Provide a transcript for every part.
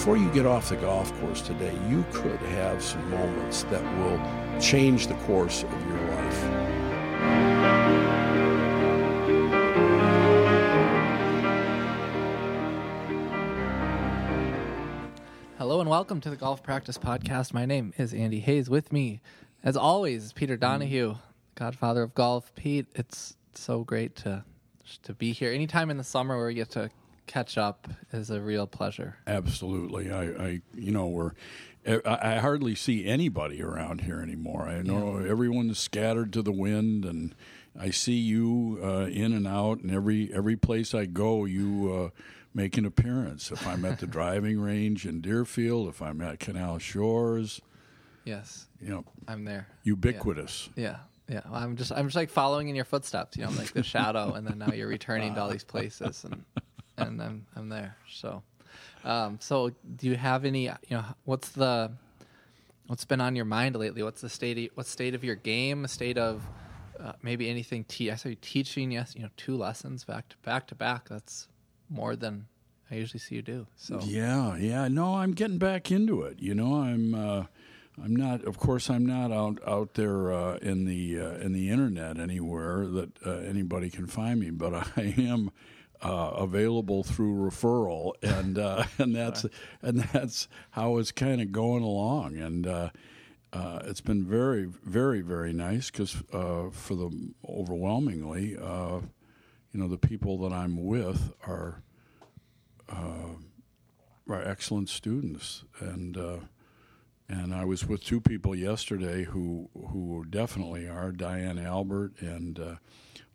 before you get off the golf course today, you could have some moments that will change the course of your life. Hello and welcome to the Golf Practice Podcast. My name is Andy Hayes. With me, as always, Peter Donahue, Godfather of Golf. Pete, it's so great to to be here. Anytime in the summer where we get to catch up is a real pleasure. Absolutely. I, I you know, we're. I I hardly see anybody around here anymore. I know everyone's scattered to the wind, and I see you uh, in and out, and every every place I go, you uh, make an appearance. If I'm at the driving range in Deerfield, if I'm at Canal Shores, Yes, you know, I'm there. ubiquitous. Yeah, yeah. Well, I'm just I'm just like following in your footsteps. You know, I'm like the shadow, and then now you're returning to all these places, and and I'm I'm there. So, um, so do you have any? You know, what's the what's been on your mind lately? What's the state? Of, what state of your game? A state of uh, maybe anything? Te- I saw you teaching. Yes, you know, two lessons back to back to back. That's more than I usually see you do. So Yeah, yeah. No, I'm getting back into it. You know, I'm. Uh, I'm not. Of course, I'm not out out there uh, in the uh, in the internet anywhere that uh, anybody can find me. But I am uh, available through referral, and uh, and that's and that's how it's kind of going along. And uh, uh, it's been very, very, very nice because uh, for the overwhelmingly, uh, you know, the people that I'm with are are excellent students, and uh, and I was with two people yesterday who who definitely are Diane Albert and uh,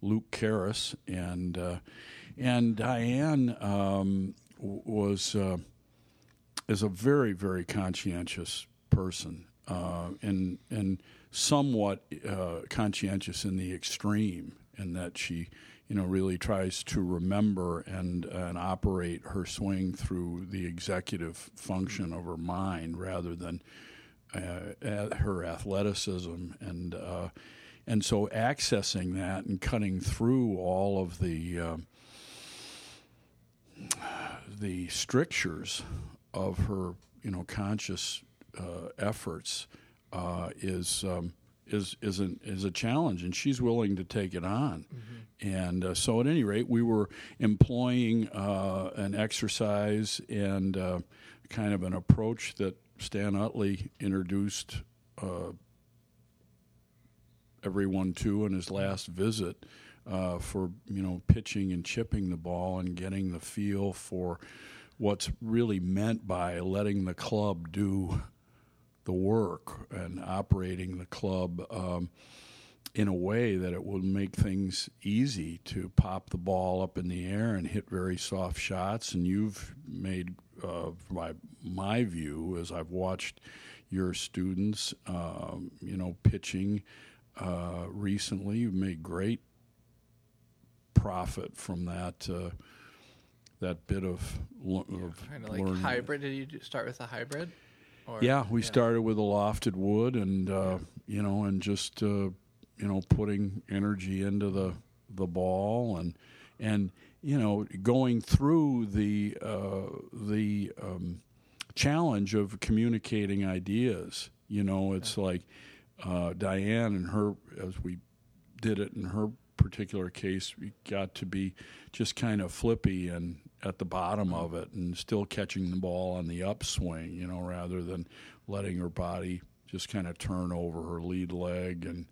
Luke Karras, and uh, and Diane um, was uh, is a very very conscientious person, uh, and and somewhat uh, conscientious in the extreme, in that she you know really tries to remember and and operate her swing through the executive function of her mind rather than uh, her athleticism. And uh, and so accessing that and cutting through all of the um the strictures of her you know conscious uh, efforts uh, is um, is is an, is a challenge, and she's willing to take it on. And uh, so, at any rate, we were employing uh, an exercise and uh, kind of an approach that Stan Utley introduced uh, everyone to in his last visit uh, for you know pitching and chipping the ball and getting the feel for what's really meant by letting the club do the work and operating the club um, in a way that it will make things easy to pop the ball up in the air and hit very soft shots. And you've made, uh, my my view, as I've watched your students, um, you know, pitching uh, recently, you've made great profit from that. Uh, that bit of, lo- of kind of like learning. hybrid. Did you start with a hybrid? Or, Yeah, we started with a lofted wood, and uh, you know, and just uh, you know, putting energy into the the ball, and and you know, going through the uh, the um, challenge of communicating ideas. You know, it's like uh, Diane and her, as we did it in her particular case, we got to be just kind of flippy and at the bottom of it and still catching the ball on the upswing, you know, rather than letting her body just kind of turn over her lead leg and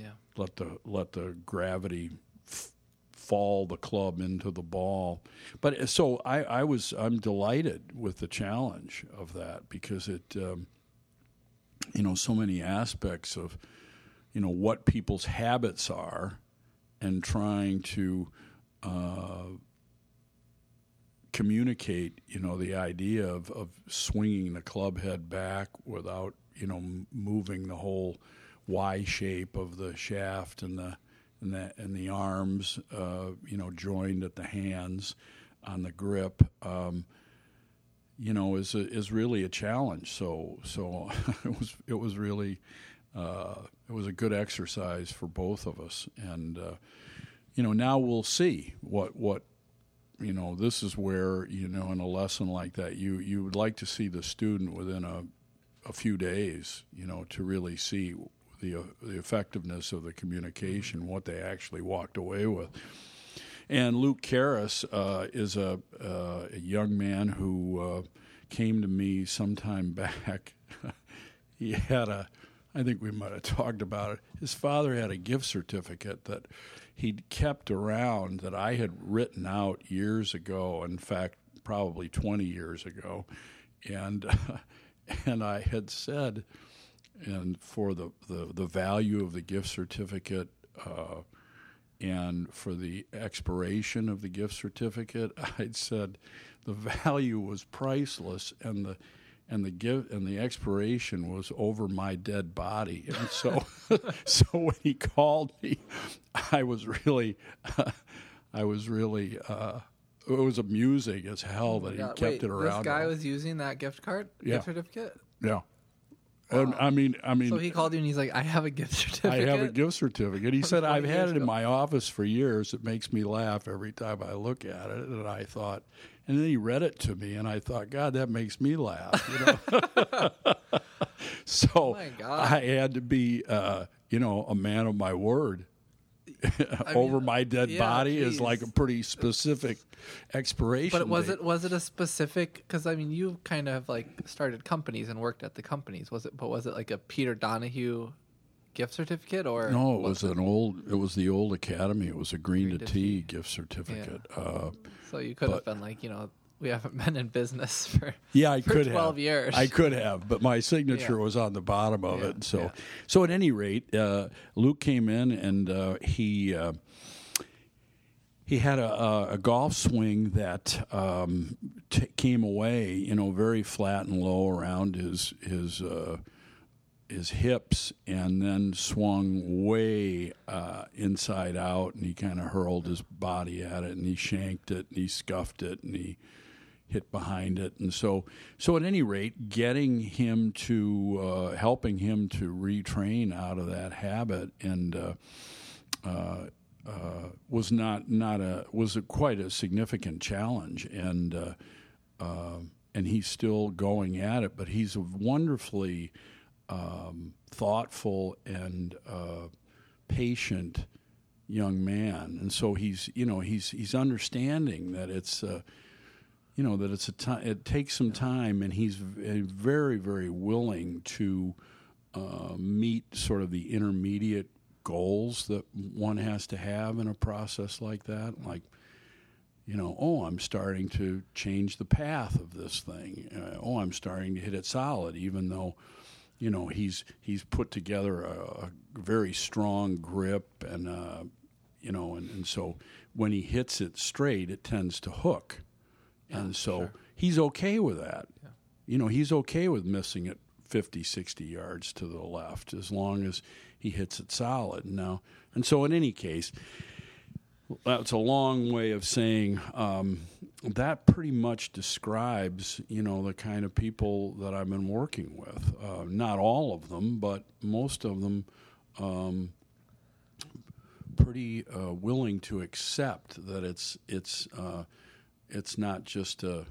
Yeah. let the let the gravity f- fall the club into the ball. But uh, so I, I was I'm delighted with the challenge of that because it um, you know so many aspects of you know what people's habits are and trying to uh, communicate you know the idea of, of swinging the club head back without you know moving the whole Y shape of the shaft and the and the and the arms uh, you know joined at the hands on the grip um, you know is a, is really a challenge. So so it was it was really uh, it was a good exercise for both of us and uh, you know now we'll see what what you know, this is where you know, in a lesson like that, you you would like to see the student within a a few days, you know, to really see the uh, the effectiveness of the communication, what they actually walked away with. And Luke Karras uh, is a, uh, a young man who uh, came to me sometime back. he had a, I think we might have talked about it. His father had a gift certificate that he'd kept around that I had written out years ago. In fact, probably 20 years ago, and and I had said, and for the the, the value of the gift certificate. Uh, and for the expiration of the gift certificate, I'd said the value was priceless, and the and the give and the expiration was over my dead body. And so, so when he called me, I was really, uh, I was really. Uh, it was amusing as hell that he Yeah, kept wait, it around. This guy was using that gift card, Yeah. gift certificate. yeah. And, I mean, I mean, So he called you and he's like, "I have a gift certificate." I have a gift certificate. He said, I've had it in my office for years. It makes me laugh every time I look at it. And I thought, and then he read it to me, and I thought, God, that makes me laugh. You know? so Oh. I had to be, uh, you know, a man of my word. Over my dead yeah, body is like a pretty specific expiration. But was date. it was it a specific? Because I mean, you kind of like started companies and worked at the companies. Was it? But was it like a Peter Donahue gift certificate or No, it was an old. It was the old academy. It was a green, Green to to tea gift certificate. Uh, So you could have been like, you know, we haven't been in business for Yeah, I for could 12 have. years. I could have, but my signature Yeah. was on the bottom of Yeah, it. So, yeah. so at any rate, uh, Luke came in and uh, he uh, he had a, a, a golf swing that um, t- came away, you know, very flat and low around his his. Uh, his hips and then swung way uh, inside out and he kind of hurled his body at it and he shanked it and he scuffed it and he hit behind it. And so so at any rate getting him to uh, helping him to retrain out of that habit and uh, uh, uh, was not not a was a, quite a significant challenge. And uh, uh, and he's still going at it but he's a wonderfully um, thoughtful and uh, patient young man, and so he's you know he's he's understanding that it's uh, you know that it's a time it takes some time, and he's very very willing to uh, meet sort of the intermediate goals that one has to have in a process like that, like you know, oh, I'm starting to change the path of this thing. Uh, oh, I'm starting to hit it solid, even though, you know, he's he's put together a, a very strong grip, and uh, you know, and, and so when he hits it straight, it tends to hook, and so sure. he's okay with that. You know, he's okay with missing it 50, 60 yards to the left as long as he hits it solid. Now, and so in any case, that's a long way of saying um, that pretty much describes you know the kind of people that I've been working with. Uh, not all of them, but most of them. Um, pretty uh, willing to accept that it's it's uh, it's not just a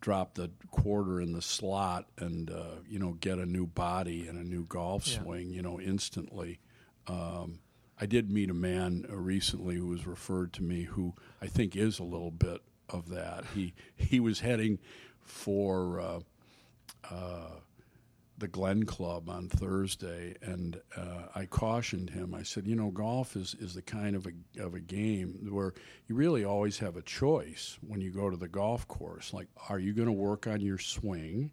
drop the quarter in the slot and uh, you know get a new body and a new golf Yeah. swing you know instantly. Um, I did meet a man uh, recently who was referred to me who I think is a little bit of that. He he was heading for uh, uh, the Glen Club on Thursday, and uh, I cautioned him. I said, you know, golf is, is the kind of a of a game where you really always have a choice when you go to the golf course. Like, are you going to work on your swing,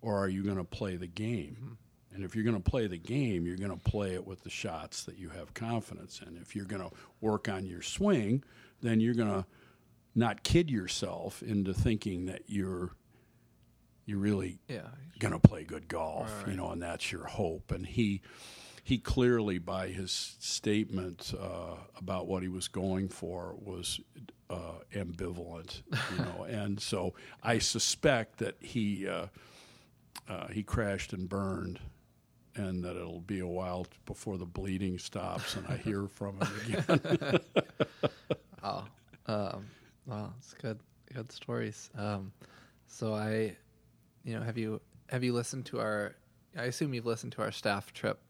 or are you going to play the game? And if you're going to play the game, you're going to play it with the shots that you have confidence in. If you're going to work on your swing, then you're going to not kid yourself into thinking that you're you're really Yeah. going to play good golf, Right, you know, and that's your hope. And he he clearly, by his statement uh, about what he was going for, was uh, ambivalent, you know. and so I suspect that he uh, uh, he crashed and burned. And that it'll be a while before the bleeding stops and I hear from him again. Oh, Um, wow, it's good, good stories. Um, so I, you know, have you have you listened to our? I assume you've listened to our staff trip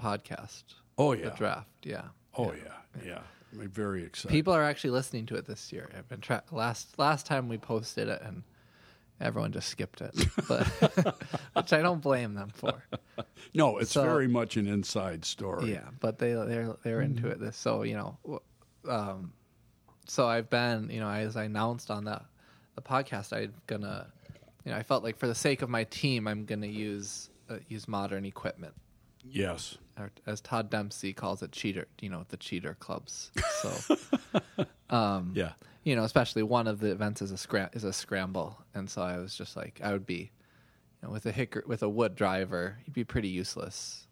podcast. Oh The yeah. draft, yeah. Oh yeah. Yeah. I'm very excited. People are actually listening to it this year. I've been tra- last last time we posted it and everyone just skipped it, but which I don't blame them for. no, it's So- very much an inside story. Yeah, but they they're they're into Mm-hmm. it. This so you know, um, so I've been you know as I announced on the the podcast, I'm gonna you know I felt like for the sake of my team, I'm gonna use uh, use modern equipment. Yes. Or, as Todd Dempsey calls it, cheater. You know the cheater clubs. So. um, Yeah. You know, especially one of the events is a scram- is a scramble, and so I was just like, I would be, you know, with a hicker with a wood driver, you'd be pretty useless,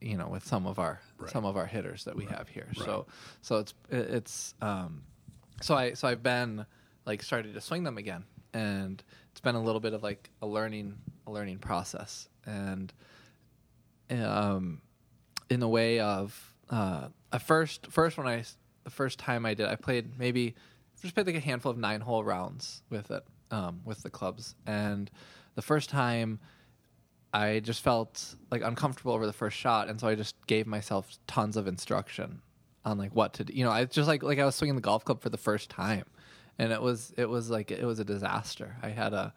you know, with some of our Right. some of our hitters that we have here. Right. So, so it's it's um, so I so I've been like started to swing them again, and it's been a little bit of like a learning a learning process, and um, in the way of uh, at first first when I the first time I did I played maybe just played like a handful of nine hole rounds with it um, with the clubs. And the first time I just felt like uncomfortable over the first shot and so I just gave myself tons of instruction on like what to do you know I just like like I was swinging the golf club for the first time and it was it was like it was a disaster. I had a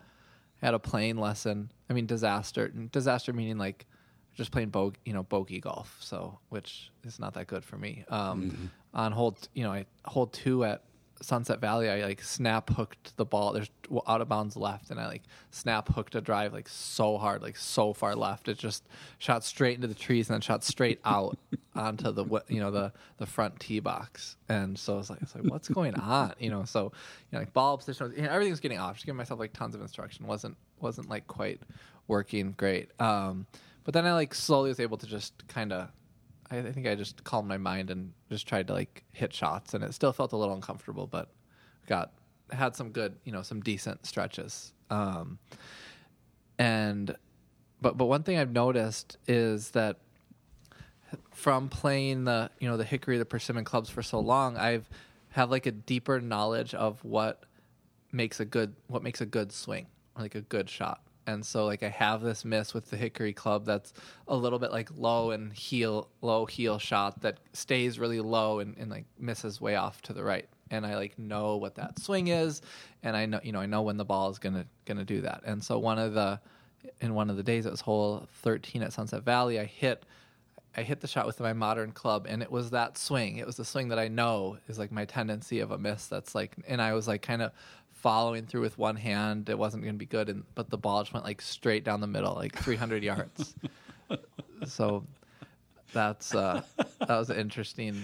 had a playing lesson I mean disaster disaster meaning like just playing bog you know bogey golf so which is not that good for me. Um on hold, you know i hold two at sunset valley i like snap hooked the ball there's out of bounds left and i like snap hooked a drive like so hard like so far left. It just shot straight into the trees and then shot straight out onto the you know the the front tee box. And so it's like it's like what's going on? You know so you know like ball position you know, everything's getting off. Just giving myself like tons of instruction. Wasn't wasn't like quite working great. Um but then I like slowly was able to just kind of, I, think I just calmed my mind and just tried to like hit shots, and it still felt a little uncomfortable, but got had some good, you know, some decent stretches. Um, and but but one thing I've noticed is that from playing the you know the Hickory the Persimmon clubs for so long, I've have like a deeper knowledge of what makes a good what makes a good swing or like a good shot. And so like I have this miss with the Hickory club that's a little bit like low and heel low heel shot that stays really low and, and like misses way off to the right. And I like know what that swing is and I know you know I know when the ball is gonna gonna do that. And so one of the in one of the days it was hole thirteen at Sunset Valley, I hit I hit the shot with my modern club, and it was that swing. It was the swing that I know is like my tendency of a miss. That's like, and I was like kind of following through with one hand. It wasn't going to be good, and but the ball just went like straight down the middle, like 300 yards. So that's uh, that was interesting.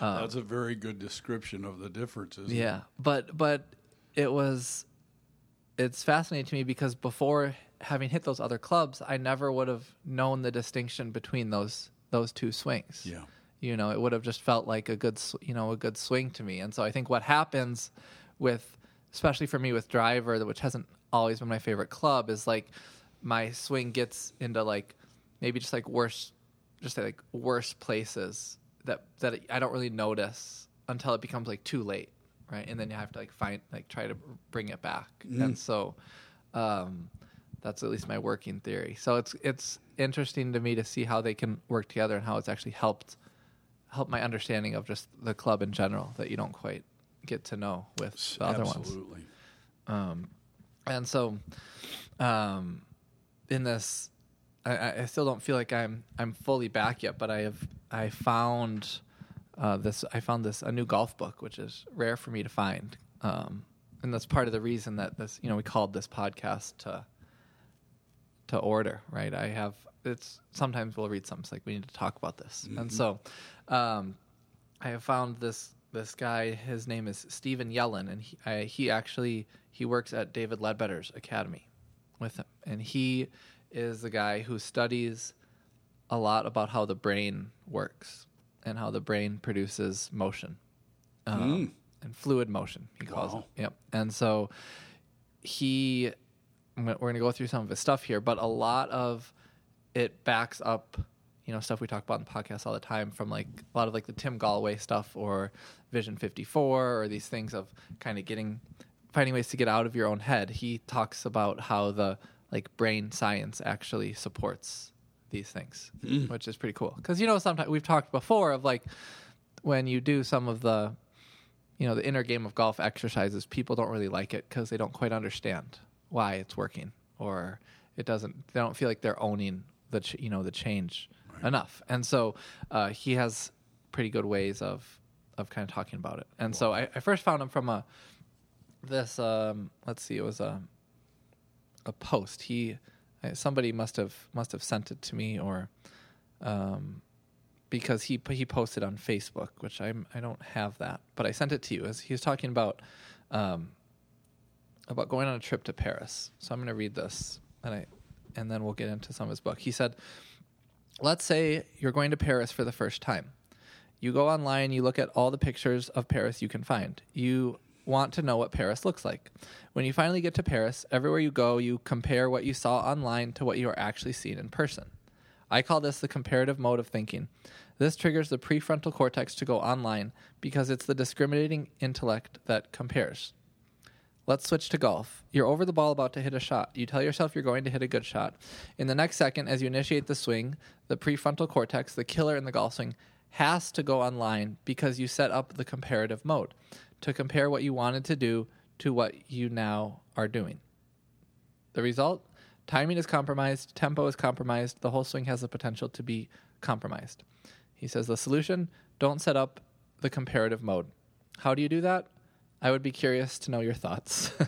Um, That's a very good description of the differences. yeah, but but it was it's fascinating to me because before having hit those other clubs, I never would have known the distinction between those those two swings. Yeah. You know, it would have just felt like a good, you know, a good swing to me. And so I think what happens with, especially for me with driver, which hasn't always been my favorite club, is like my swing gets into like maybe just like worse, just like worse places that that I don't really notice until it becomes like too late, right? And then you have to like find like try to bring it back. And so, um, that's at least my working theory. So it's it's interesting to me to see how they can work together and how it's actually helped help my understanding of just the club in general that you don't quite get to know with the other ones. Absolutely. And so, um, in this, I- I, still don't feel like I'm I'm fully back yet, but I have I found uh, this I found this a new golf book, which is rare for me to find, um, and that's part of the reason that this you know we called this podcast to to order, right? I have it's sometimes we'll read something it's like we need to talk about this, and so um, I have found this this guy. His name is Steven Yellin, and he I, he actually he works at David Leadbetter's academy with him, and he is the guy who studies a lot about how the brain works and how the brain produces motion um, and fluid motion. He calls Wow. it. Yep. And so he, we're going to go through some of his stuff here, but a lot of it backs up, you know stuff we talk about in the podcast all the time from like a lot of like the Tim Gallwey stuff or Vision 54 or these things of kind of getting finding ways to get out of your own head. He talks about how the like brain science actually supports these things, Mm. which is pretty cool. Because you know sometimes we've talked before of like when you do some of the you know the inner game of golf exercises, people don't really like it because they don't quite understand why it's working or it doesn't. They don't feel like they're owning the ch- you know the change enough. And so uh, he has pretty good ways of of kind of talking about it. And so I, I first found him from a this um, let's see, it was a a post. He somebody must have must have sent it to me or um, because he he posted on Facebook, which I I don't have that, but I sent it to you. As he was talking about um, about going on a trip to Paris. So I'm going to read this, and I and then we'll get into some of his book. He said, "Let's say you're going to Paris for the first time. You go online, you look at all the pictures of Paris you can find. You want to know what Paris looks like. When you finally get to Paris, everywhere you go, you compare what you saw online to what you are actually seeing in person. I call this the comparative mode of thinking. This triggers the prefrontal cortex to go online because it's the discriminating intellect that compares. Let's switch to golf. You're over the ball about to hit a shot. You tell yourself you're going to hit a good shot. In the next second, as you initiate the swing, the prefrontal cortex, the killer in the golf swing, has to go online because you set up the comparative mode to compare what you wanted to do to what you now are doing. The result? Timing is compromised, tempo is compromised, the whole swing has the potential to be compromised. He says the solution don't set up the comparative mode. How do you do that? I would be curious to know your thoughts.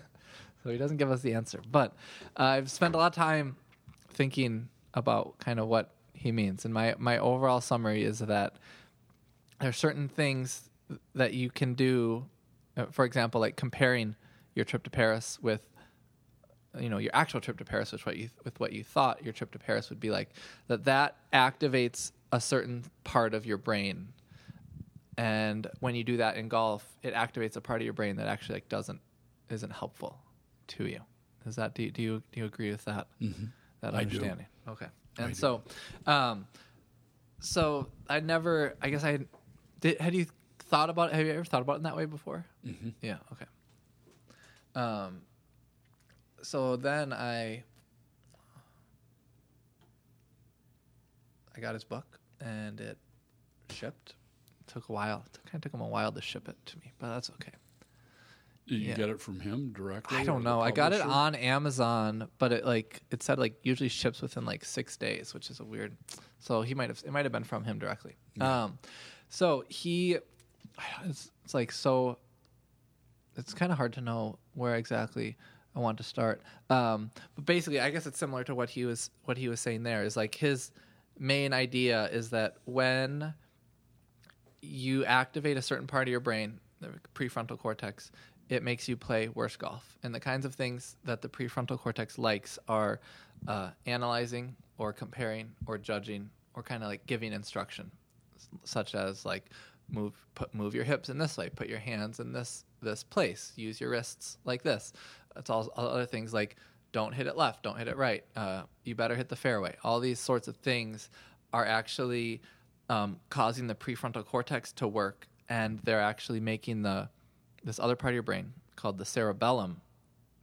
so he doesn't give us the answer, but uh, I've spent a lot of time thinking about kind of what he means, and my my overall summary is that there are certain things that you can do. uh, For example, like comparing your trip to Paris with you know your actual trip to Paris with what you with what you thought your trip to Paris would be like that that activates a certain part of your brain and when you do that in golf it activates a part of your brain that actually like doesn't isn't helpful to you. Is that do you do you, do you agree with that? That I do. understanding? Okay. And I so um so I never I guess I did had you thought about it have you ever thought about it in that way before? Mm-hmm. yeah. Okay. Um so then I I got his book and it shipped. Took a while. It kind of took him a while to ship it to me, but that's okay. Did you Yeah. get it from him directly? I don't know. I got it on Amazon, but it like it said like usually ships within like six days, which is a weird. So he might have it might have been from him directly. Um, so he, it's, it's like so. It's kind of hard to know where exactly I want to start. Um, but basically, I guess it's similar to what he was what he was saying there. Is like his main idea is that when you activate a certain part of your brain, the prefrontal cortex, it makes you play worse golf. And the kinds of things that the prefrontal cortex likes are uh, analyzing or comparing or judging or kind of like giving instruction, such as like move put move your hips in this way, put your hands in this this place, use your wrists like this. It's all all other things like don't hit it left, don't hit it right. Uh, you better hit the fairway. All these sorts of things are actually um, causing the prefrontal cortex to work, and they're actually making the this other part of your brain called the cerebellum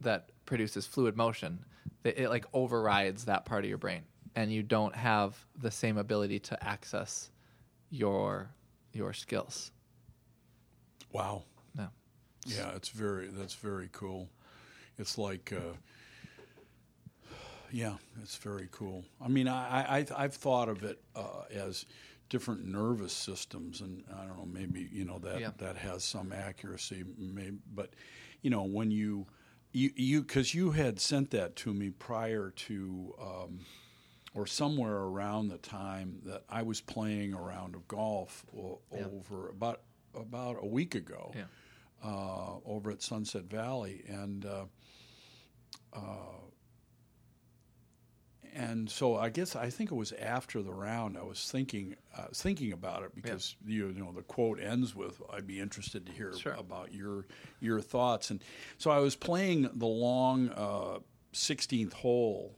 that produces fluid motion. It, it like overrides that part of your brain, and you don't have the same ability to access your your skills. Wow. No. Yeah, it's very that's very cool. It's like, uh, yeah, it's very cool. I mean, I, I I've thought of it uh, as different nervous systems, and I don't know, maybe you know that Yeah. that has some accuracy, maybe, but you know when you you you because you had sent that to me prior to. Um, or somewhere around the time that I was playing a round of golf o- Yeah. over about about a week ago Yeah. uh, over at Sunset Valley, and uh, uh, and so I guess I think it was after the round I was thinking uh, thinking about it because you, you know the quote ends with I'd be interested to hear Sure. about your your thoughts, and so I was playing the long uh, 16th hole,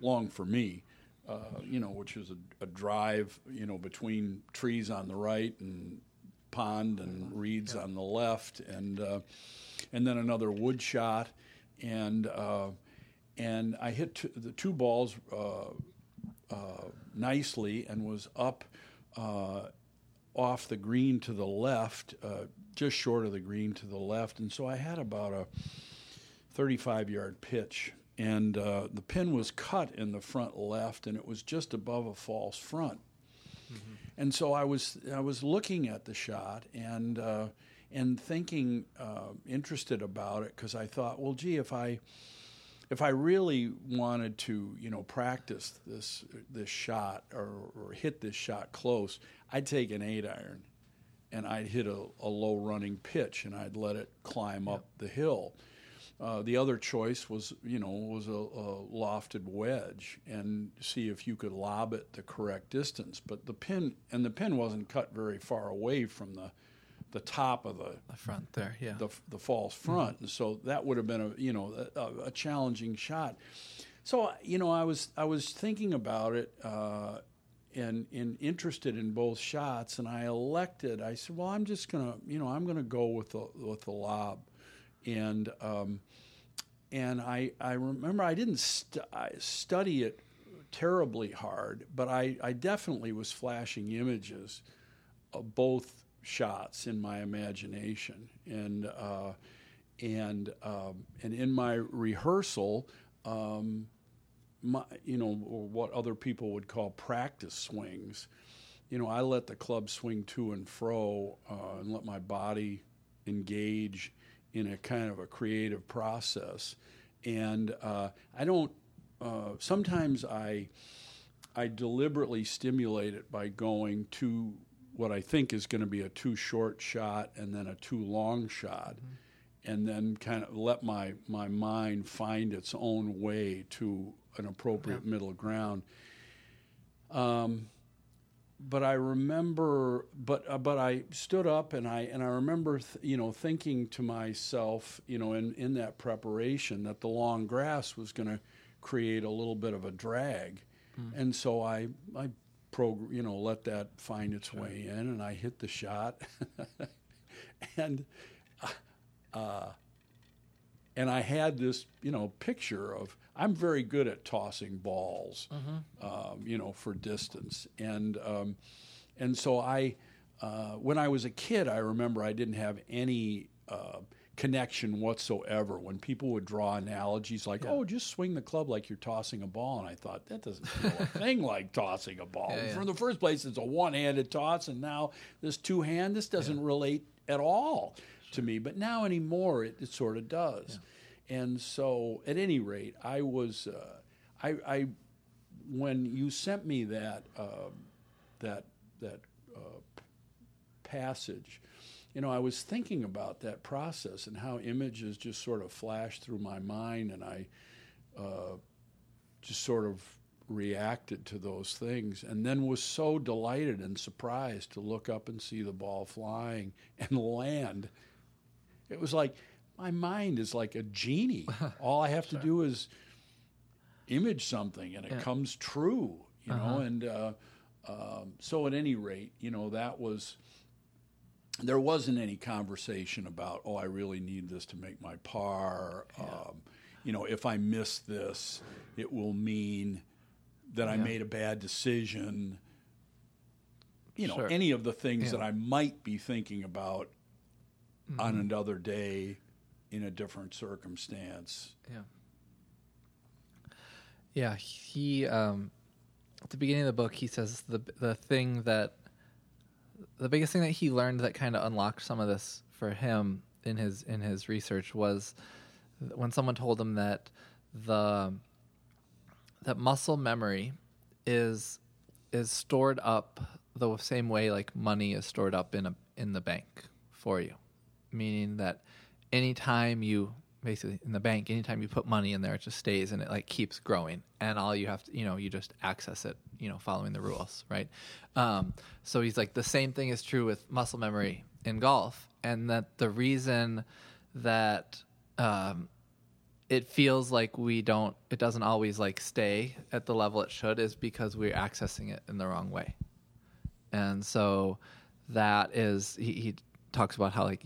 long for me. uh, you know, which is a, a drive, you know, between trees on the right and pond and reeds on the left, and uh, and then another wood shot, and uh, and I hit t- the two balls uh, uh, nicely and was up uh, off the green to the left, uh, just short of the green to the left, and so I had about a 35 yard pitch. And uh, the pin was cut in the front left, and it was just above a false front. Mm-hmm. And so I was I was looking at the shot and uh, and thinking uh, interested about it because I thought, well, gee, if I if I really wanted to, you know, practice this this shot or, or hit this shot close, I'd take an eight iron and I'd hit a, a low running pitch and I'd let it climb yep. up the hill. Uh, the other choice was, you know, was a, a, lofted wedge and see if you could lob it the correct distance. But the pin and the pin wasn't cut very far away from the the top of the, the front there, yeah, the the false front, mm-hmm. and so that would have been a you know a, a, challenging shot. So you know, I was I was thinking about it. Uh, and, and interested in both shots, and I elected. I said, "Well, I'm just gonna, you know, I'm gonna go with the with the lob," and um, and I I remember I didn't st- I study it terribly hard, but I, I definitely was flashing images of both shots in my imagination, and uh, and um, and in my rehearsal, um, my, you know, what other people would call practice swings. You know, I let the club swing to and fro uh, and let my body engage in a kind of a creative process, and uh, I don't. Uh, sometimes I I deliberately stimulate it by going too what I think is going to be a too short shot and then a too long shot, mm-hmm. and then kind of let my my mind find its own way to an appropriate yeah. middle ground. Um, but I remember, but uh, but I stood up and I and I remember, th- you know, thinking to myself, you know, in in that preparation that the long grass was going to create a little bit of a drag, mm. and so I I prog- you know, let that find its sure. way in, and I hit the shot, and uh, and I had this, you know, picture of I'm very good at tossing balls, mm-hmm. um, you know, for distance, and um, and so I, uh, when I was a kid, I remember I didn't have any. Uh, connection whatsoever. When people would draw analogies like, yeah. "Oh, just swing the club like you're tossing a ball," and I thought that doesn't feel a thing like tossing a ball. Yeah, yeah. From the first place, it's a one-handed toss, and now this two-hand. This doesn't relate at all sure. to me. But now anymore, it, it sort of does. And so, at any rate, I was, uh, I, I, when you sent me that, uh, that, that uh, passage you know, I was thinking about that process and how images just sort of flashed through my mind, and I uh, just sort of reacted to those things, and then was so delighted and surprised to look up and see the ball flying and land. It was like my mind is like a genie. All I have sure. to do is image something, and it yeah. comes true. You uh-huh. know, and uh, um, so at any rate, you know, that was there wasn't any conversation about, oh, I really need this to make my par. Yeah. Um, you know, if I miss this, it will mean that yeah. I made a bad decision. You know, sure. any of the things yeah. that I might be thinking about mm-hmm. on another day in a different circumstance. Yeah. Yeah, he um, at the beginning of the book he says the the thing that the biggest thing that he learned that kind of unlocked some of this for him in his in his research was when someone told him that the that muscle memory is is stored up the same way like money is stored up in a in the bank for you. Meaning that anytime you basically in the bank anytime you put money in there it just stays and it like keeps growing. And all you have to you know you just access it you know following the rules right? Um, so he's like the same thing is true with muscle memory in golf and that the reason that um, it feels like we don't it doesn't always like stay at the level it should is because we're accessing it in the wrong way. And so that is he, he talks about how like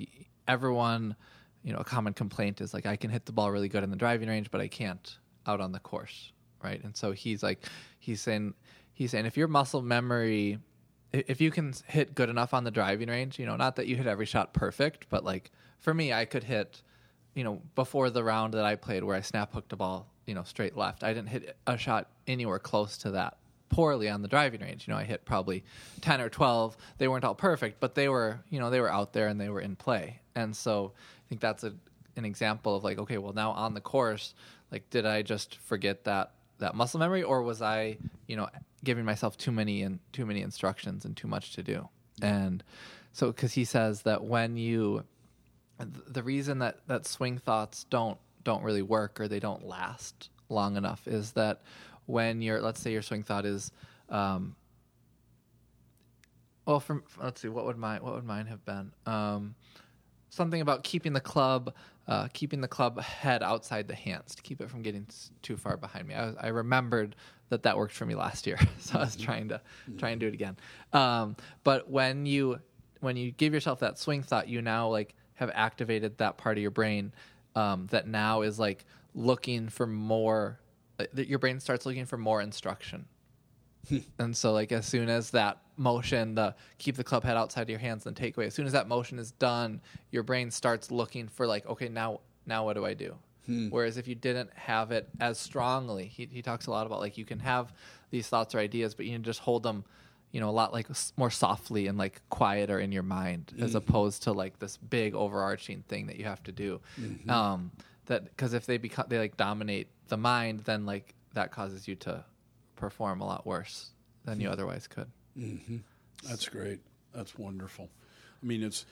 everyone you know a common complaint is like i can hit the ball really good in the driving range but i can't out on the course right and so he's like he's saying he's saying if your muscle memory if you can hit good enough on the driving range you know not that you hit every shot perfect but like for me i could hit you know, before the round that I played where I snap hooked a ball, you know, straight left, I didn't hit a shot anywhere close to that poorly on the driving range. You know, I hit probably 10 or 12. They weren't all perfect, but they were, you know, they were out there and they were in play. And so think that's a, an example of like, okay, well now on the course, like, did I just forget that, that muscle memory or was I, you know, giving myself too many and too many instructions and too much to do? And so, cause he says that when you, the reason that that swing thoughts don't don't really work or they don't last long enough is that when you're let's say your swing thought is um, well from let's see what would my what would mine have been um, something about keeping the club uh, keeping the club head outside the hands to keep it from getting too far behind me. I, was, I remembered that that worked for me last year so i was trying to try and do it again. Um, but when you when you give yourself that swing thought you now like have activated that part of your brain um, that now is like looking for more uh, that your brain starts looking for more instruction. And so like as soon as that motion the keep the club head outside of your hands and take away as soon as that motion is done your brain starts looking for like okay now now what do i do hmm. whereas if you didn't have it as strongly he, he talks a lot about like you can have these thoughts or ideas but you can just hold them you know a lot like more softly and like quieter in your mind mm-hmm. as opposed to like this big overarching thing that you have to do mm-hmm. um that because if they become they like dominate the mind then like that causes you to perform a lot worse than you otherwise could mm-hmm. that's great that's wonderful i mean it's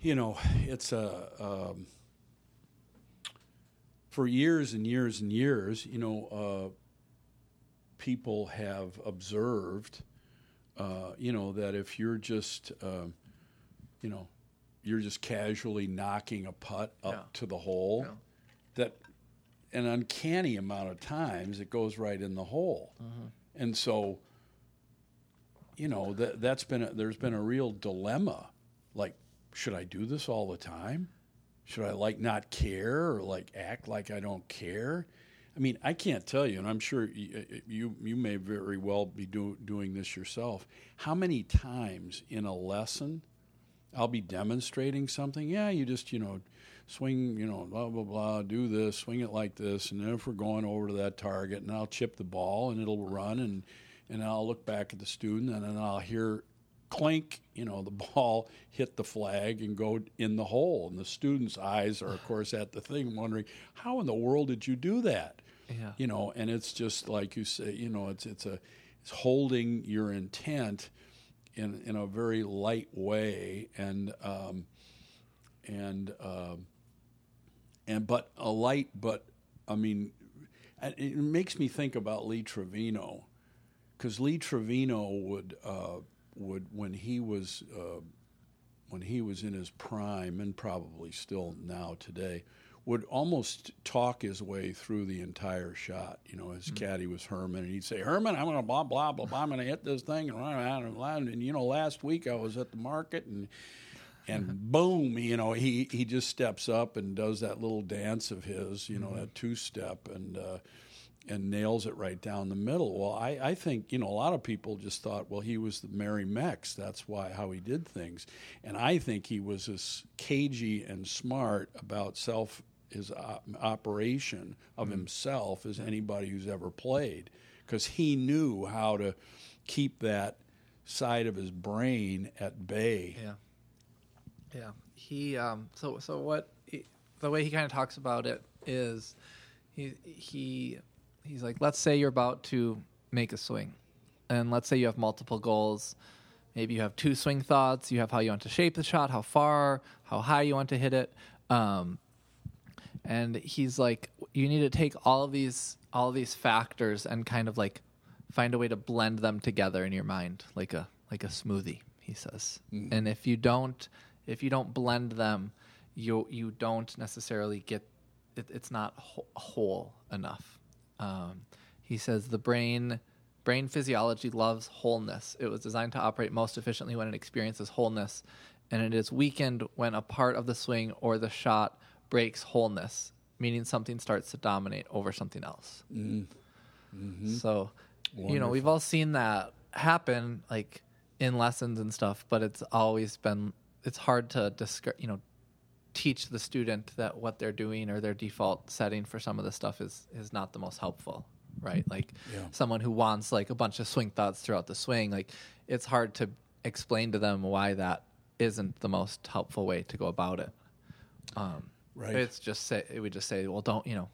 you know it's a um, for years and years and years you know uh, people have observed, uh, you know, that if you're just, uh, you know, you're just casually knocking a putt up yeah. to the hole, yeah. that an uncanny amount of times it goes right in the hole. Mm-hmm. And so, you know, that, that's been, a, there's been a real dilemma. Like, should I do this all the time? Should I like not care or like act like I don't care? I mean, I can't tell you, and I'm sure you you, you may very well be do, doing this yourself. How many times in a lesson I'll be demonstrating something? Yeah, you just you know swing, you know, blah blah blah, do this, swing it like this, and then if we're going over to that target, and I'll chip the ball, and it'll run, and and I'll look back at the student, and then I'll hear clink, you know, the ball hit the flag and go in the hole. And the student's eyes are, of course, at the thing, wondering, how in the world did you do that? Yeah. You know, and it's just like you say, you know, it's it's a it's holding your intent in in a very light way, and um, and um, and but a light, but I mean, it makes me think about Lee Trevino, because Lee Trevino would uh, would when he was uh, when he was in his prime, and probably still now today would almost talk his way through the entire shot. You know, his mm-hmm. caddy was Herman, and he'd say, "Herman, I'm going to blah blah blah blah. I'm going to hit this thing and run around and land." And you know, last week I was at the market and and boom, you know, he he just steps up and does that little dance of his, you know, mm-hmm. that two step and. Uh, and nails it right down the middle. Well, I, I think you know a lot of people just thought, well, he was the Merry Mex. That's why how he did things, and I think he was as cagey and smart about self his operation of mm himself as anybody who's ever played because he knew how to keep that side of his brain at bay. Yeah. Yeah. He um so so what he, the way he kind of talks about it is he he he's like let's say you're about to make a swing and let's say you have multiple goals maybe you have two swing thoughts you have how you want to shape the shot how far how high you want to hit it um, and he's like you need to take all of these all of these factors and kind of like find a way to blend them together in your mind like a like a smoothie he says mm. and if you don't if you don't blend them you you don't necessarily get it, it's not whole enough. Um, he says the brain brain physiology loves wholeness. It was designed to operate most efficiently when it experiences wholeness, and it is weakened when a part of the swing or the shot breaks wholeness, meaning something starts to dominate over something else. Mm. Mm-hmm. So, you know, we've all seen that happen, like in lessons and stuff. But it's always been it's hard to discuss, you know, teach the student that what they're doing or their default setting for some of the stuff is is not the most helpful right like Yeah. someone who wants like a bunch of swing thoughts throughout the swing like it's hard to explain to them why that isn't the most helpful way to go about it um Right. it's just say we just say well don't you know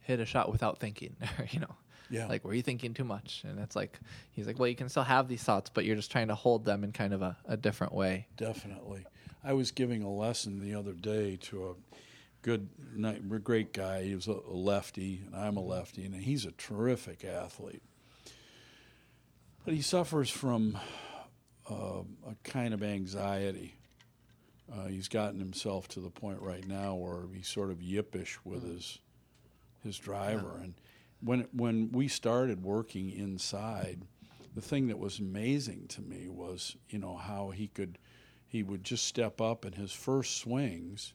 hit a shot without thinking you know Yeah. like were you thinking too much and it's like he's like well you can still have these thoughts but you're just trying to hold them in kind of a, a different way Definitely. I was giving a lesson the other day to a good, great guy. He was a lefty, and I'm a lefty, and he's a terrific athlete. But he suffers from uh, a kind of anxiety. Uh, he's gotten himself to the point right now where he's sort of yippish with his his driver. And when when we started working inside, the thing that was amazing to me was you know how he could he would just step up and his first swings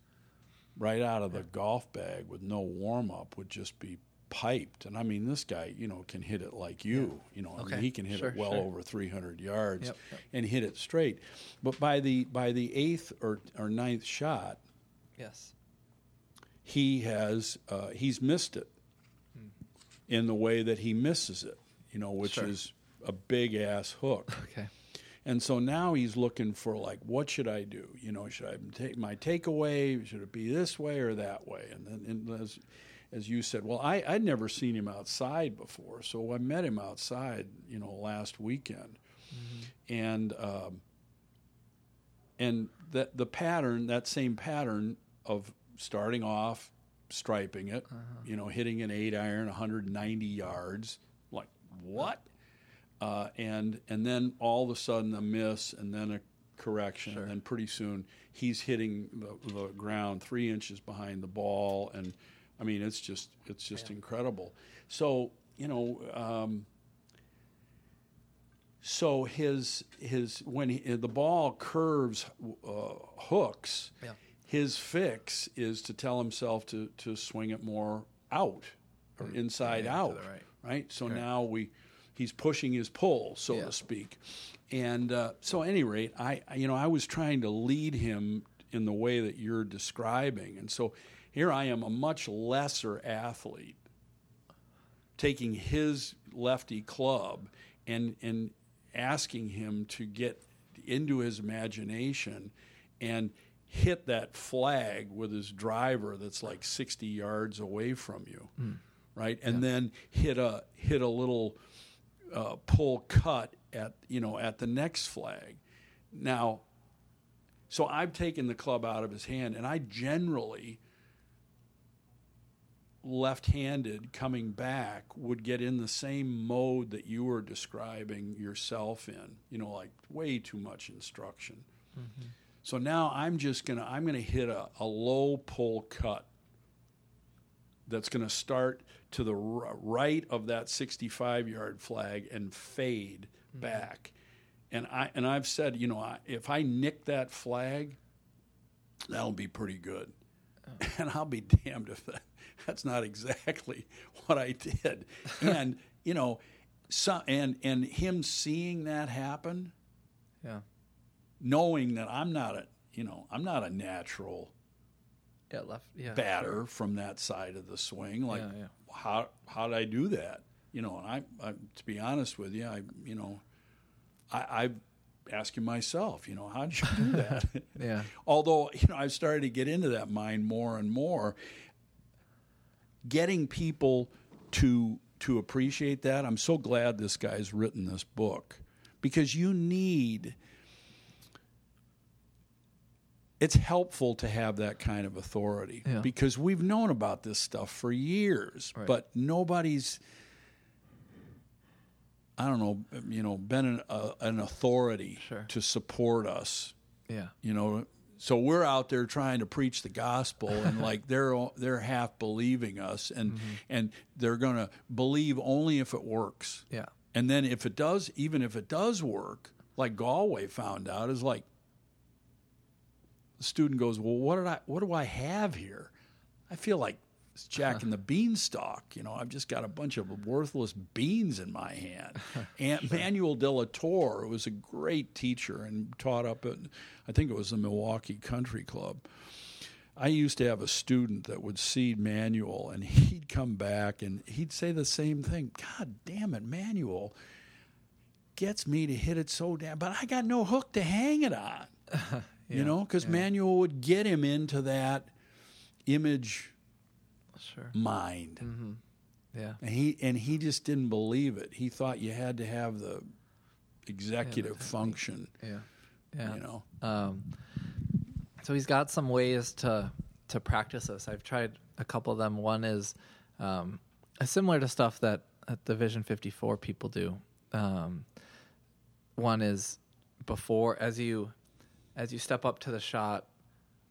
right out of the golf bag with no warm up would just be piped and i mean this guy you know can hit it like you you know I mean, he can hit Sure, it well sure. over 300 yards Yep, yep. and hit it straight but by the by the eighth or, or ninth shot yes he has uh, he's missed it in the way that he misses it, you know, which Sure. is a big ass hook. okay And so now he's looking for like, what should I do? You know, should I take my takeaway? Should it be this way or that way? And then, and as, as you said, well, I I'd never seen him outside before, so I met him outside, you know, last weekend, and um, and that the pattern, that same pattern of starting off, striping it, you know, hitting an eight iron, 190 yards, like what? Uh, and and then all of a sudden a miss and then a correction and then pretty soon he's hitting the, the ground three inches behind the ball and I mean it's just it's just incredible. So you know. Um, so his his when he, the ball curves uh, hooks, Yeah. his fix is to tell himself to to swing it more out or inside Mm. Yeah, out, the right. So now we he's pushing his pull, so Yeah. to speak. And uh, so, at any rate, I you know I was trying to lead him in the way that you're describing, and so here I am, a much lesser athlete, taking his lefty club and and asking him to get into his imagination and hit that flag with his driver that's like 60 yards away from you right and then hit a hit a little uh, pull cut at you know at the next flag. Now so I've taken the club out of his hand and I generally left-handed coming back would get in the same mode that you were describing yourself in you know like way too much instruction. So now i'm just gonna i'm gonna hit a, a low pull cut that's gonna start to the r- right of that 65 yard flag and fade mm-hmm. back and i and i've said you know I, if i nick that flag that'll be pretty good oh. and I'll be damned if that, that's not exactly what I did. And you know, so, and and him seeing that happen, yeah knowing that I'm not a you know I'm not a natural yeah left yeah batter from that side of the swing. Like Yeah, yeah. How how did I do that? You know, and I, I to be honest with you, I you know, I, I've asking myself, you know, how did you do that? Yeah. Although, you know, I've started to get into that mind more and more. Getting people to to appreciate that. I'm so glad this guy's written this book because you need it's helpful to have that kind of authority Yeah. because we've known about this stuff for years, Right. but nobody's I don't know, you know, been an, uh, an authority Sure. to support us yeah you know so we're out there trying to preach the gospel, and like they're they're half believing us, and and they're gonna believe only if it works. Yeah. And then if it does, even if it does work, like Gallwey found out, is like the student goes, "Well, what did I? What do I have here? I feel like it's Jack and the Beanstalk. You know, I've just got a bunch of worthless beans in my hand." and Manuel de la Torre was a great teacher and taught up at, I think it was the Milwaukee Country Club. I used to have a student that would see Manuel, and he'd come back and he'd say the same thing. God damn it, Manuel gets me to hit it so damn, but I got no hook to hang it on. you know, because Manuel would get him into that image Sure. mind, Yeah. and he and he just didn't believe it. He thought you had to have the executive function. Yeah. Yeah. You know, Um, so he's got some ways to to practice this. I've tried a couple of them. One is um, similar to stuff that at the Vision 54 people do. Um, one is before as you as you step up to the shot.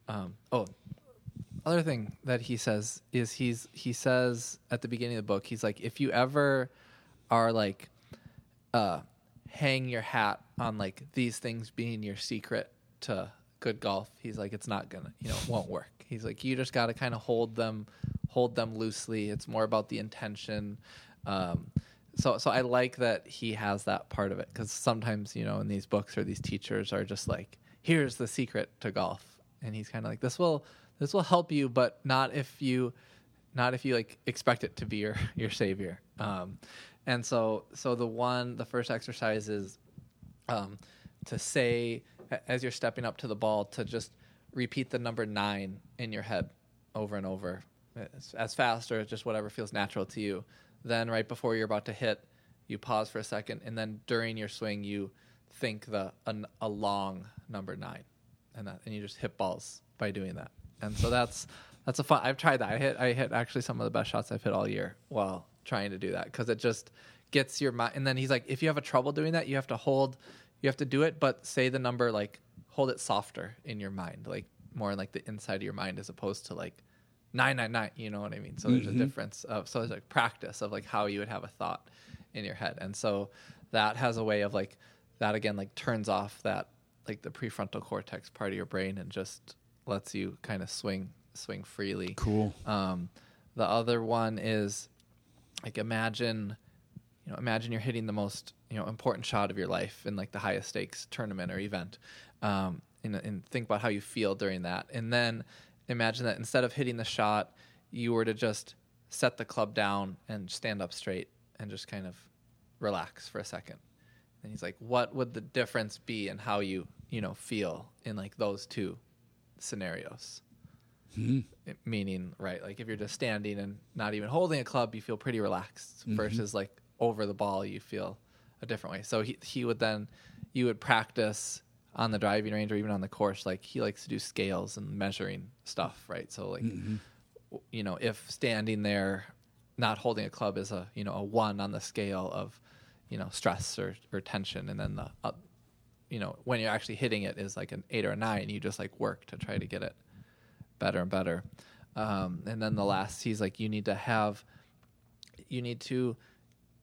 Um, oh, other thing that he says is he's he says at the beginning of the book he's like if you ever are like uh hang your hat on like these things being your secret to good golf he's like it's not gonna you know it won't work he's like you just got to kind of hold them hold them loosely it's more about the intention um so so i like that he has that part of it because sometimes you know in these books or these teachers are just like here's the secret to golf. And he's kind of like this will this will help you but not if you not if you like expect it to be your your savior. Um and so so the one the first exercise is um to say as you're stepping up to the ball to just repeat the number nine in your head over and over as, as fast or just whatever feels natural to you. Then right before you're about to hit you pause for a second and then during your swing you think the an, a long number nine and that, and you just hit balls by doing that. And so that's that's a fun. I've tried that. I hit I hit actually some of the best shots I've hit all year while trying to do that because it just gets your mind. And then he's like, if you have a trouble doing that, you have to hold, you have to do it, but say the number like hold it softer in your mind, like more in like the inside of your mind as opposed to like nine nine nine. You know what I mean? So there's a mm-hmm. difference of so there's like practice of like how you would have a thought in your head, and so that has a way of like that again like turns off that like the prefrontal cortex part of your brain and just lets you kind of swing swing freely. cool. Um, the other one is like imagine, you know, imagine you're hitting the most you know important shot of your life in like the highest stakes tournament or event, um, and, and think about how you feel during that, and then imagine that instead of hitting the shot, you were to just set the club down and stand up straight and just kind of relax for a second. And he's like, "What would the difference be in how you you know feel in like those two scenarios?" Hmm. It- meaning right like if you're just standing and not even holding a club you feel pretty relaxed mm-hmm. versus like over the ball you feel a different way. So he, he would then you would practice on the driving range or even on the course like he likes to do scales and measuring stuff right? So like mm-hmm. w- you know if standing there not holding a club is a you know a one on the scale of you know stress or, or tension and then the uh, you know when you're actually hitting it is like an eight or a nine you just like work to try to get it better and better. Um, and then the last, he's like, you need to have, you need to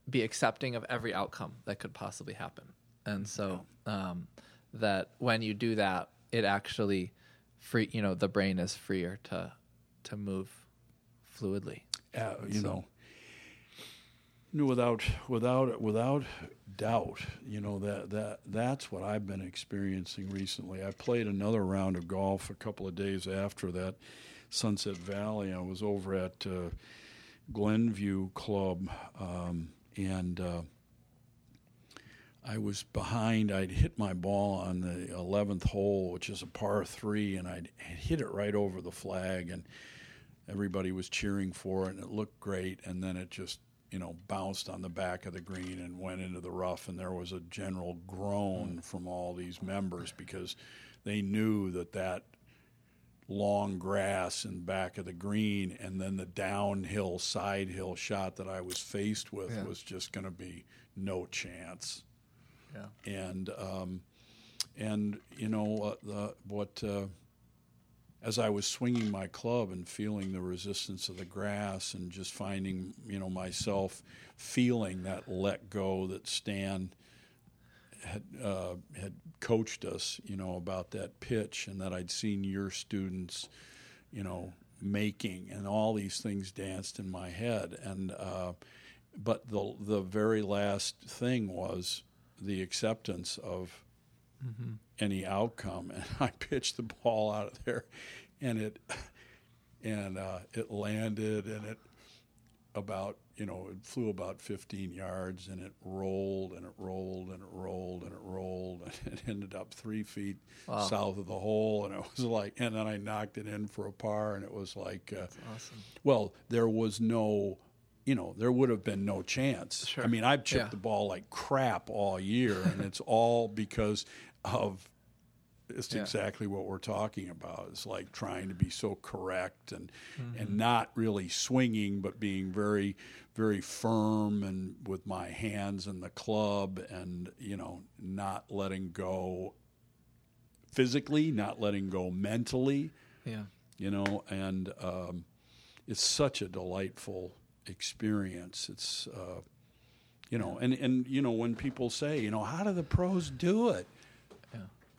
be accepting of every outcome that could possibly happen. And so um, that when you do that, it actually free, you know, the brain is freer to to move fluidly. uh, you know, no, without without without doubt, you know that that that's what I've been experiencing recently. I played another round of golf a couple of days after that Sunset Valley. I was over at uh, Glenview Club, um, and uh, I was behind. I'd hit my ball on the eleventh hole, which is a par three, and I'd hit it right over the flag, and everybody was cheering for it, and it looked great. And then it just, you know, bounced on the back of the green and went into the rough, and there was a general groan from all these members because they knew that that long grass in back of the green and then the downhill side hill shot that I was faced with Yeah. was just going to be no chance Yeah. and um, and you know uh, the, what uh, as I was swinging my club and feeling the resistance of the grass and just finding, you know, myself feeling that let go that Stan had uh, had coached us, you know, about that pitch and that I'd seen your students, you know, making and all these things danced in my head and uh, but the the very last thing was the acceptance of mm-hmm. Any outcome. And I pitched the ball out of there, and it and uh, it landed, and it about you know it flew about 15 yards, and it rolled and it rolled and it rolled and it rolled, and it ended up three feet wow. south of the hole, and it was like, and then I knocked it in for a par, and it was like, uh, awesome. well, there was no you know, there would have been no chance. Sure. I mean, I've chipped yeah. the ball like crap all year, and it's all because of it's yeah. exactly what we're talking about. It's like trying to be so correct and mm-hmm. and not really swinging, but being very very firm and with my hands in the club, and you know, not letting go physically, not letting go mentally. Yeah, you know, and um, it's such a delightful experience. It's uh, you know, and and you know when people say, you know, how do the pros do it?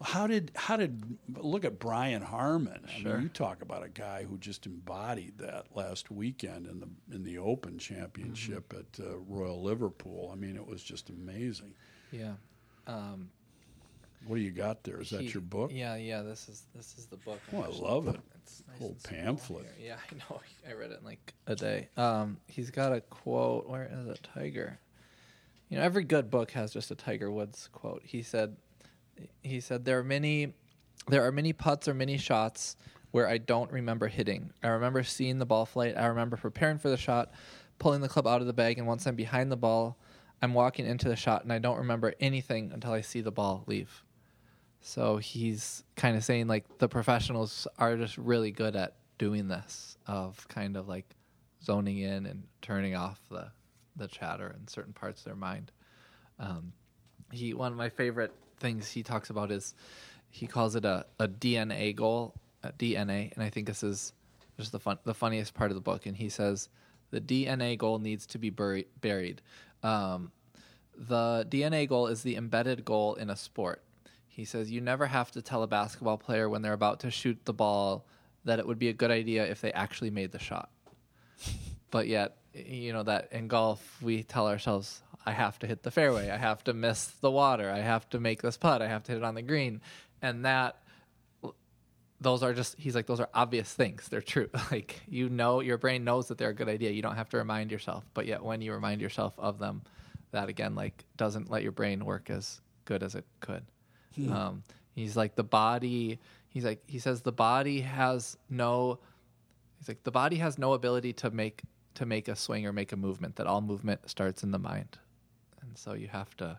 How did how did look at Brian Harman? I sure. mean, you talk about a guy who just embodied that last weekend in the in the Open Championship mm-hmm. at uh, Royal Liverpool. I mean, it was just amazing. Yeah. Um, what do you got there? Is he, that your book? Yeah, yeah. This is this is the book. Oh, I love it. It's nice whole pamphlet. Yeah, I know. I read it in like a day. Um, he's got a quote. Where is it? Tiger. You know, every good book has just a Tiger Woods quote. He said, he said there are many, there are many putts or many shots where I don't remember hitting. I remember seeing the ball flight. I remember preparing for the shot, pulling the club out of the bag, and once I'm behind the ball, I'm walking into the shot, and I don't remember anything until I see the ball leave. So he's kind of saying like the professionals are just really good at doing this of kind of like zoning in and turning off the the chatter in certain parts of their mind. Um, he one of my favorite things he talks about is he calls it a, a DNA goal, a DNA, and I think this is just the fun the funniest part of the book. And he says the DNA goal needs to be buried. buried. Um, the DNA goal is the embedded goal in a sport. He says you never have to tell a basketball player when they're about to shoot the ball that it would be a good idea if they actually made the shot. but yet, you know that in golf we tell ourselves I have to hit the fairway, I have to miss the water, I have to make this putt, I have to hit it on the green, and that those are just he's like those are obvious things they're true like you know your brain knows that they're a good idea you don't have to remind yourself but yet when you remind yourself of them that again like doesn't let your brain work as good as it could Hmm. Um, he's like the body. He's like he says the body has no. He's like the body has no ability to make to make a swing or make a movement. That all movement starts in the mind, and so you have to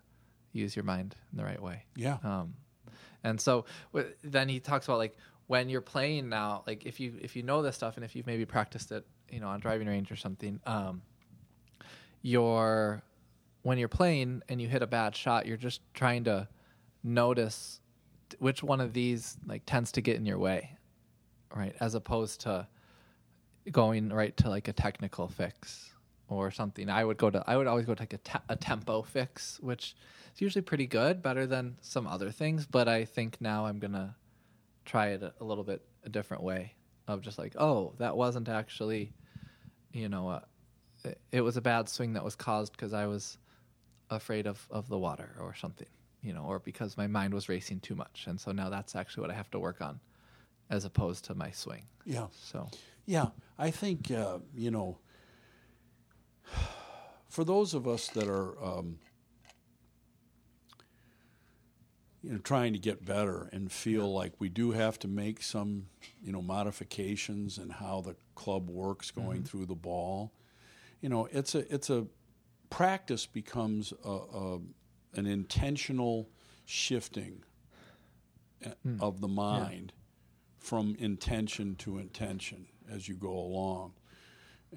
use your mind in the right way. Yeah. Um, and so w- then he talks about like when you're playing now, like if you if you know this stuff and if you've maybe practiced it, you know, on driving range or something, um, you're when you're playing and you hit a bad shot, you're just trying to notice which one of these like tends to get in your way, right? As opposed to going right to like a technical fix or something. I would go to I would always go to like a, te- a tempo fix, which is usually pretty good, better than some other things. But I think now I'm gonna try it a, a little bit a different way of just like, oh, that wasn't actually, you know, uh, it, it was a bad swing that was caused because I was afraid of of the water or something you know, or because my mind was racing too much. And so now that's actually what I have to work on as opposed to my swing. Yeah. So, yeah, I think, uh, you know, for those of us that are, um, you know, trying to get better and feel like we do have to make some, you know, modifications in how the club works going mm-hmm. through the ball. You know, it's a it's a practice becomes a, a an intentional shifting mm. of the mind yeah. from intention to intention as you go along.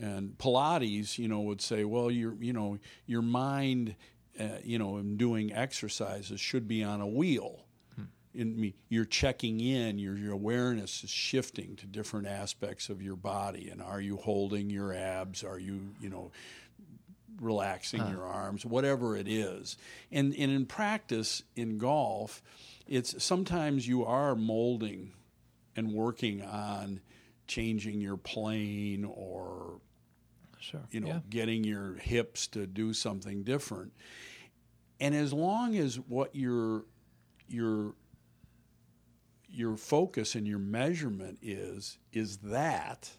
And Pilates, you know, would say, well, your, you know, your mind, uh, you know, in doing exercises should be on a wheel. Hmm. in me, you're checking in. Your your awareness is shifting to different aspects of your body. And are you holding your abs? Are you you know relaxing your arms? Whatever it is. And and in practice in golf, it's sometimes you are molding and working on changing your plane or Sure. you know Yeah. getting your hips to do something different and as long as what your your your focus and your measurement is is that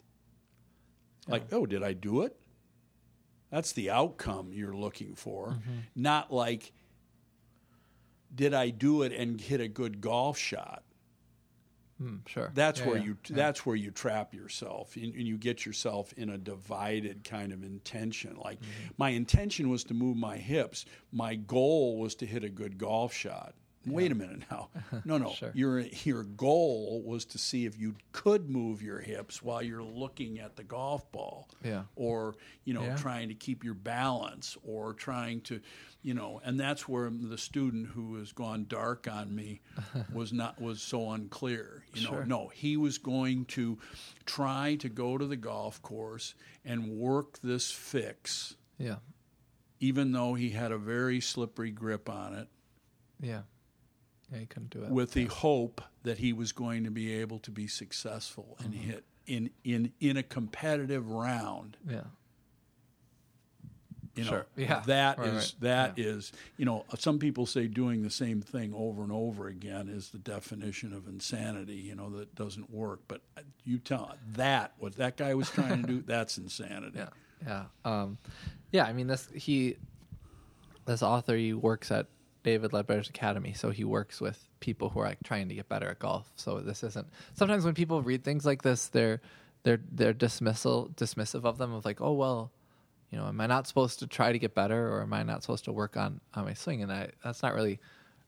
like oh did i do it that's the outcome you're looking for Mm-hmm. not like did i do it and hit a good golf shot Mm, sure. that's Yeah, where yeah. you that's where you trap yourself and, and you get yourself in a divided kind of intention like Mm-hmm. my intention was to move my hips my goal was to hit a good golf shot wait a minute now no no Sure. your your goal was to see if you could move your hips while you're looking at the golf ball Yeah. or you know Yeah. trying to keep your balance or trying to you know and that's where the student who has gone dark on me was not was so unclear you know Sure. no he was going to try to go to the golf course and work this fix Yeah. even though he had a very slippery grip on it Yeah. Yeah. You couldn't do it. with the hope that he was going to be able to be successful and Mm-hmm. hit in in in a competitive round yeah. You know, Sure. Yeah. that Right, is right. that is you know some people say doing the same thing over and over again is the definition of insanity. You know that doesn't work. But you tell that what that guy was trying to do that's insanity. Yeah, yeah, um, yeah. I mean, this he, this author, he works at David Leadbetter's Academy, so he works with people who are like trying to get better at golf. So this isn't. Sometimes when people read things like this, they're they're they're dismissal dismissive of them of like, oh well, you know, am I not supposed to try to get better, or am I not supposed to work on on my swing? And I, that's not really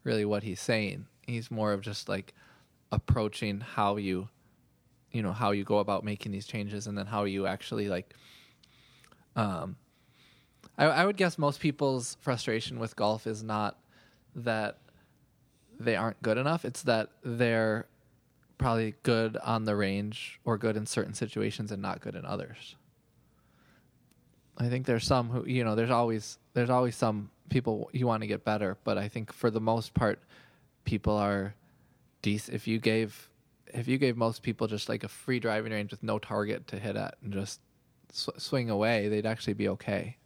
really what he's saying. He's more of just like approaching how you you know how you go about making these changes and then how you actually like um I, I would guess most people's frustration with golf is not that they aren't good enough. It's that they're probably good on the range or good in certain situations and not good in others. I think there's some who you know there's always there's always some people you want to get better but i think for the most part people are decent if you gave if you gave most people just like a free driving range with no target to hit at and just sw- swing away they'd actually be okay.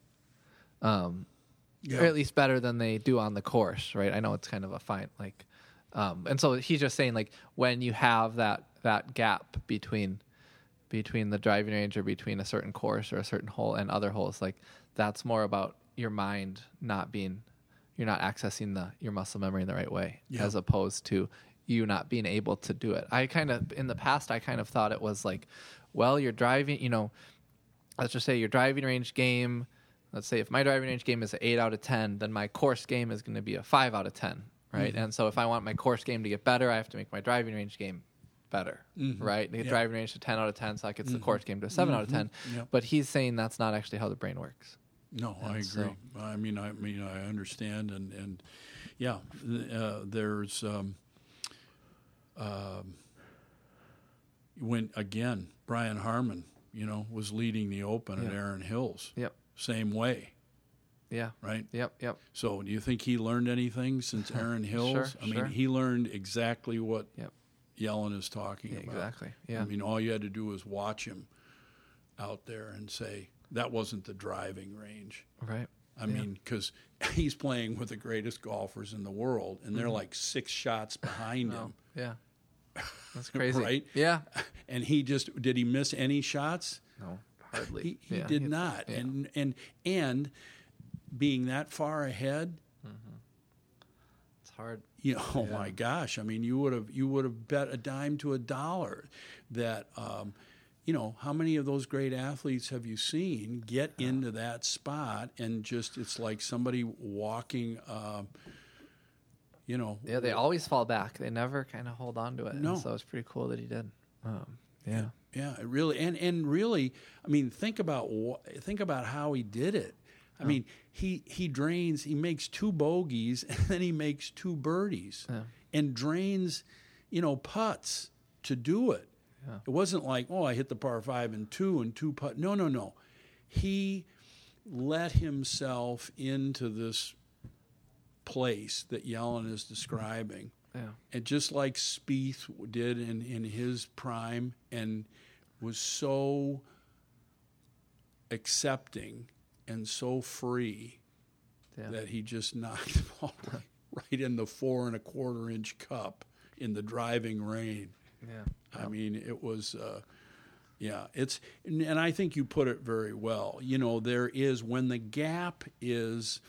Um or at least better than they do on the course right? I know it's kind of a fine like um and so he's just saying like when you have that that gap between between the driving range or between a certain course or a certain hole and other holes like that's more about your mind not being you're not accessing the your muscle memory in the right way Yeah. as opposed to you not being able to do it. I kind of in the past i kind of thought it was like well you're driving you know let's just say your driving range game let's say if my driving range game is an 8 out of 10 then my course game is going to be a 5 out of 10 right? And so if i want my course game to get better i have to make my driving range game better right? The get Yeah. driving range to 10 out of 10 so that gets the course game to a 7 out of 10 Yep. but he's saying that's not actually how the brain works. No, I agree. so- I mean, I mean, I understand, and and yeah, uh, there's um, um, when again Brian Harman, you know, was leading the Open at Yeah. Erin Hills, yep same way, yeah right? yep yep So, do you think he learned anything since Erin Hills? Sure, I mean, sure. he learned exactly what Yep. Yellin is talking Yeah, about. exactly yeah I mean, all you had to do was watch him out there and say that wasn't the driving range. right I Yeah. mean, because he's playing with the greatest golfers in the world, and they're like six shots behind Mm-hmm. him, yeah that's crazy Right? yeah and he just did he miss any shots? no hardly He, he Yeah, did it's- not, yeah. and and and being that far ahead, it's hard you know, oh Yeah. my gosh! I mean, you would have you would have bet a dime to a dollar that. Um, you know how many of those great athletes have you seen get into that spot and just it's like somebody walking um, you know Yeah, they always fall back. They never kind of hold on to it. and No. so it's pretty cool that he did. Um, yeah. Yeah, it really, and and really, I mean, think about wha- think about how he did it. I mean, he he drains. He makes two bogeys and then he makes two birdies, Yeah. and drains, you know, putts to do it. Yeah. It wasn't like, oh, I hit the par five and two and two putt. No, no, no. He let himself into this place that Yellin is describing. Yeah. And just like Spieth did in, in his prime and was so accepting and so free Yeah. that he just knocked the ball right, right in the four and a quarter inch cup in the driving rain. Yeah. I mean, it was, uh, yeah, it's, and, and I think you put it very well. You know, there is when the gap is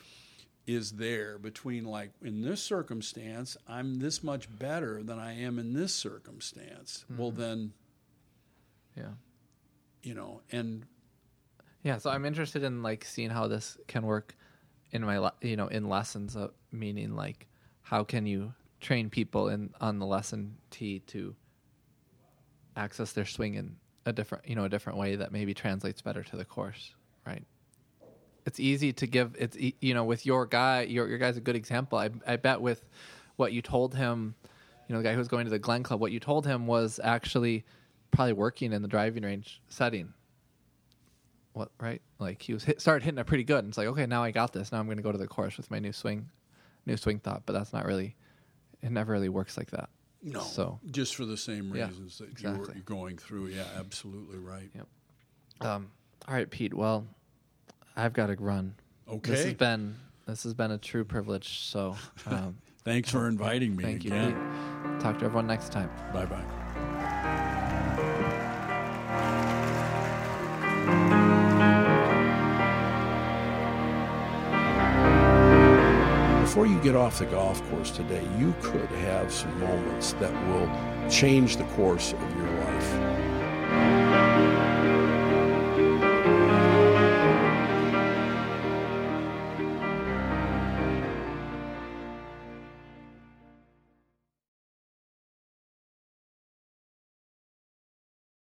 is there between like in this circumstance, I'm this much better than I am in this circumstance. Well, then, Yeah. you know, and Yeah, so I'm interested in like seeing how this can work in my le- you know in lessons. Uh, meaning like how can you train people in on the lesson tee to access their swing in a different you know a different way that maybe translates better to the course, right? It's easy to give. It's you know with your guy, your your guy's a good example. I I bet with what you told him, you know the guy who was going to the Glen Club, what you told him was actually probably working in the driving range setting what right like he was hit, started hitting it pretty good and it's like okay now i got this now i'm going to go to the course with my new swing new swing thought but that's not really it never really works like that no, So- just for the same Yeah, reasons that you exactly. were going through. Yeah, absolutely right. Yep. um all right pete well i've got to run Okay. this has been this has been a true privilege so um, Thanks for inviting me thank you again. pete talk to everyone next time Bye bye. Before you get off the golf course today, you could have some moments that will change the course of your life.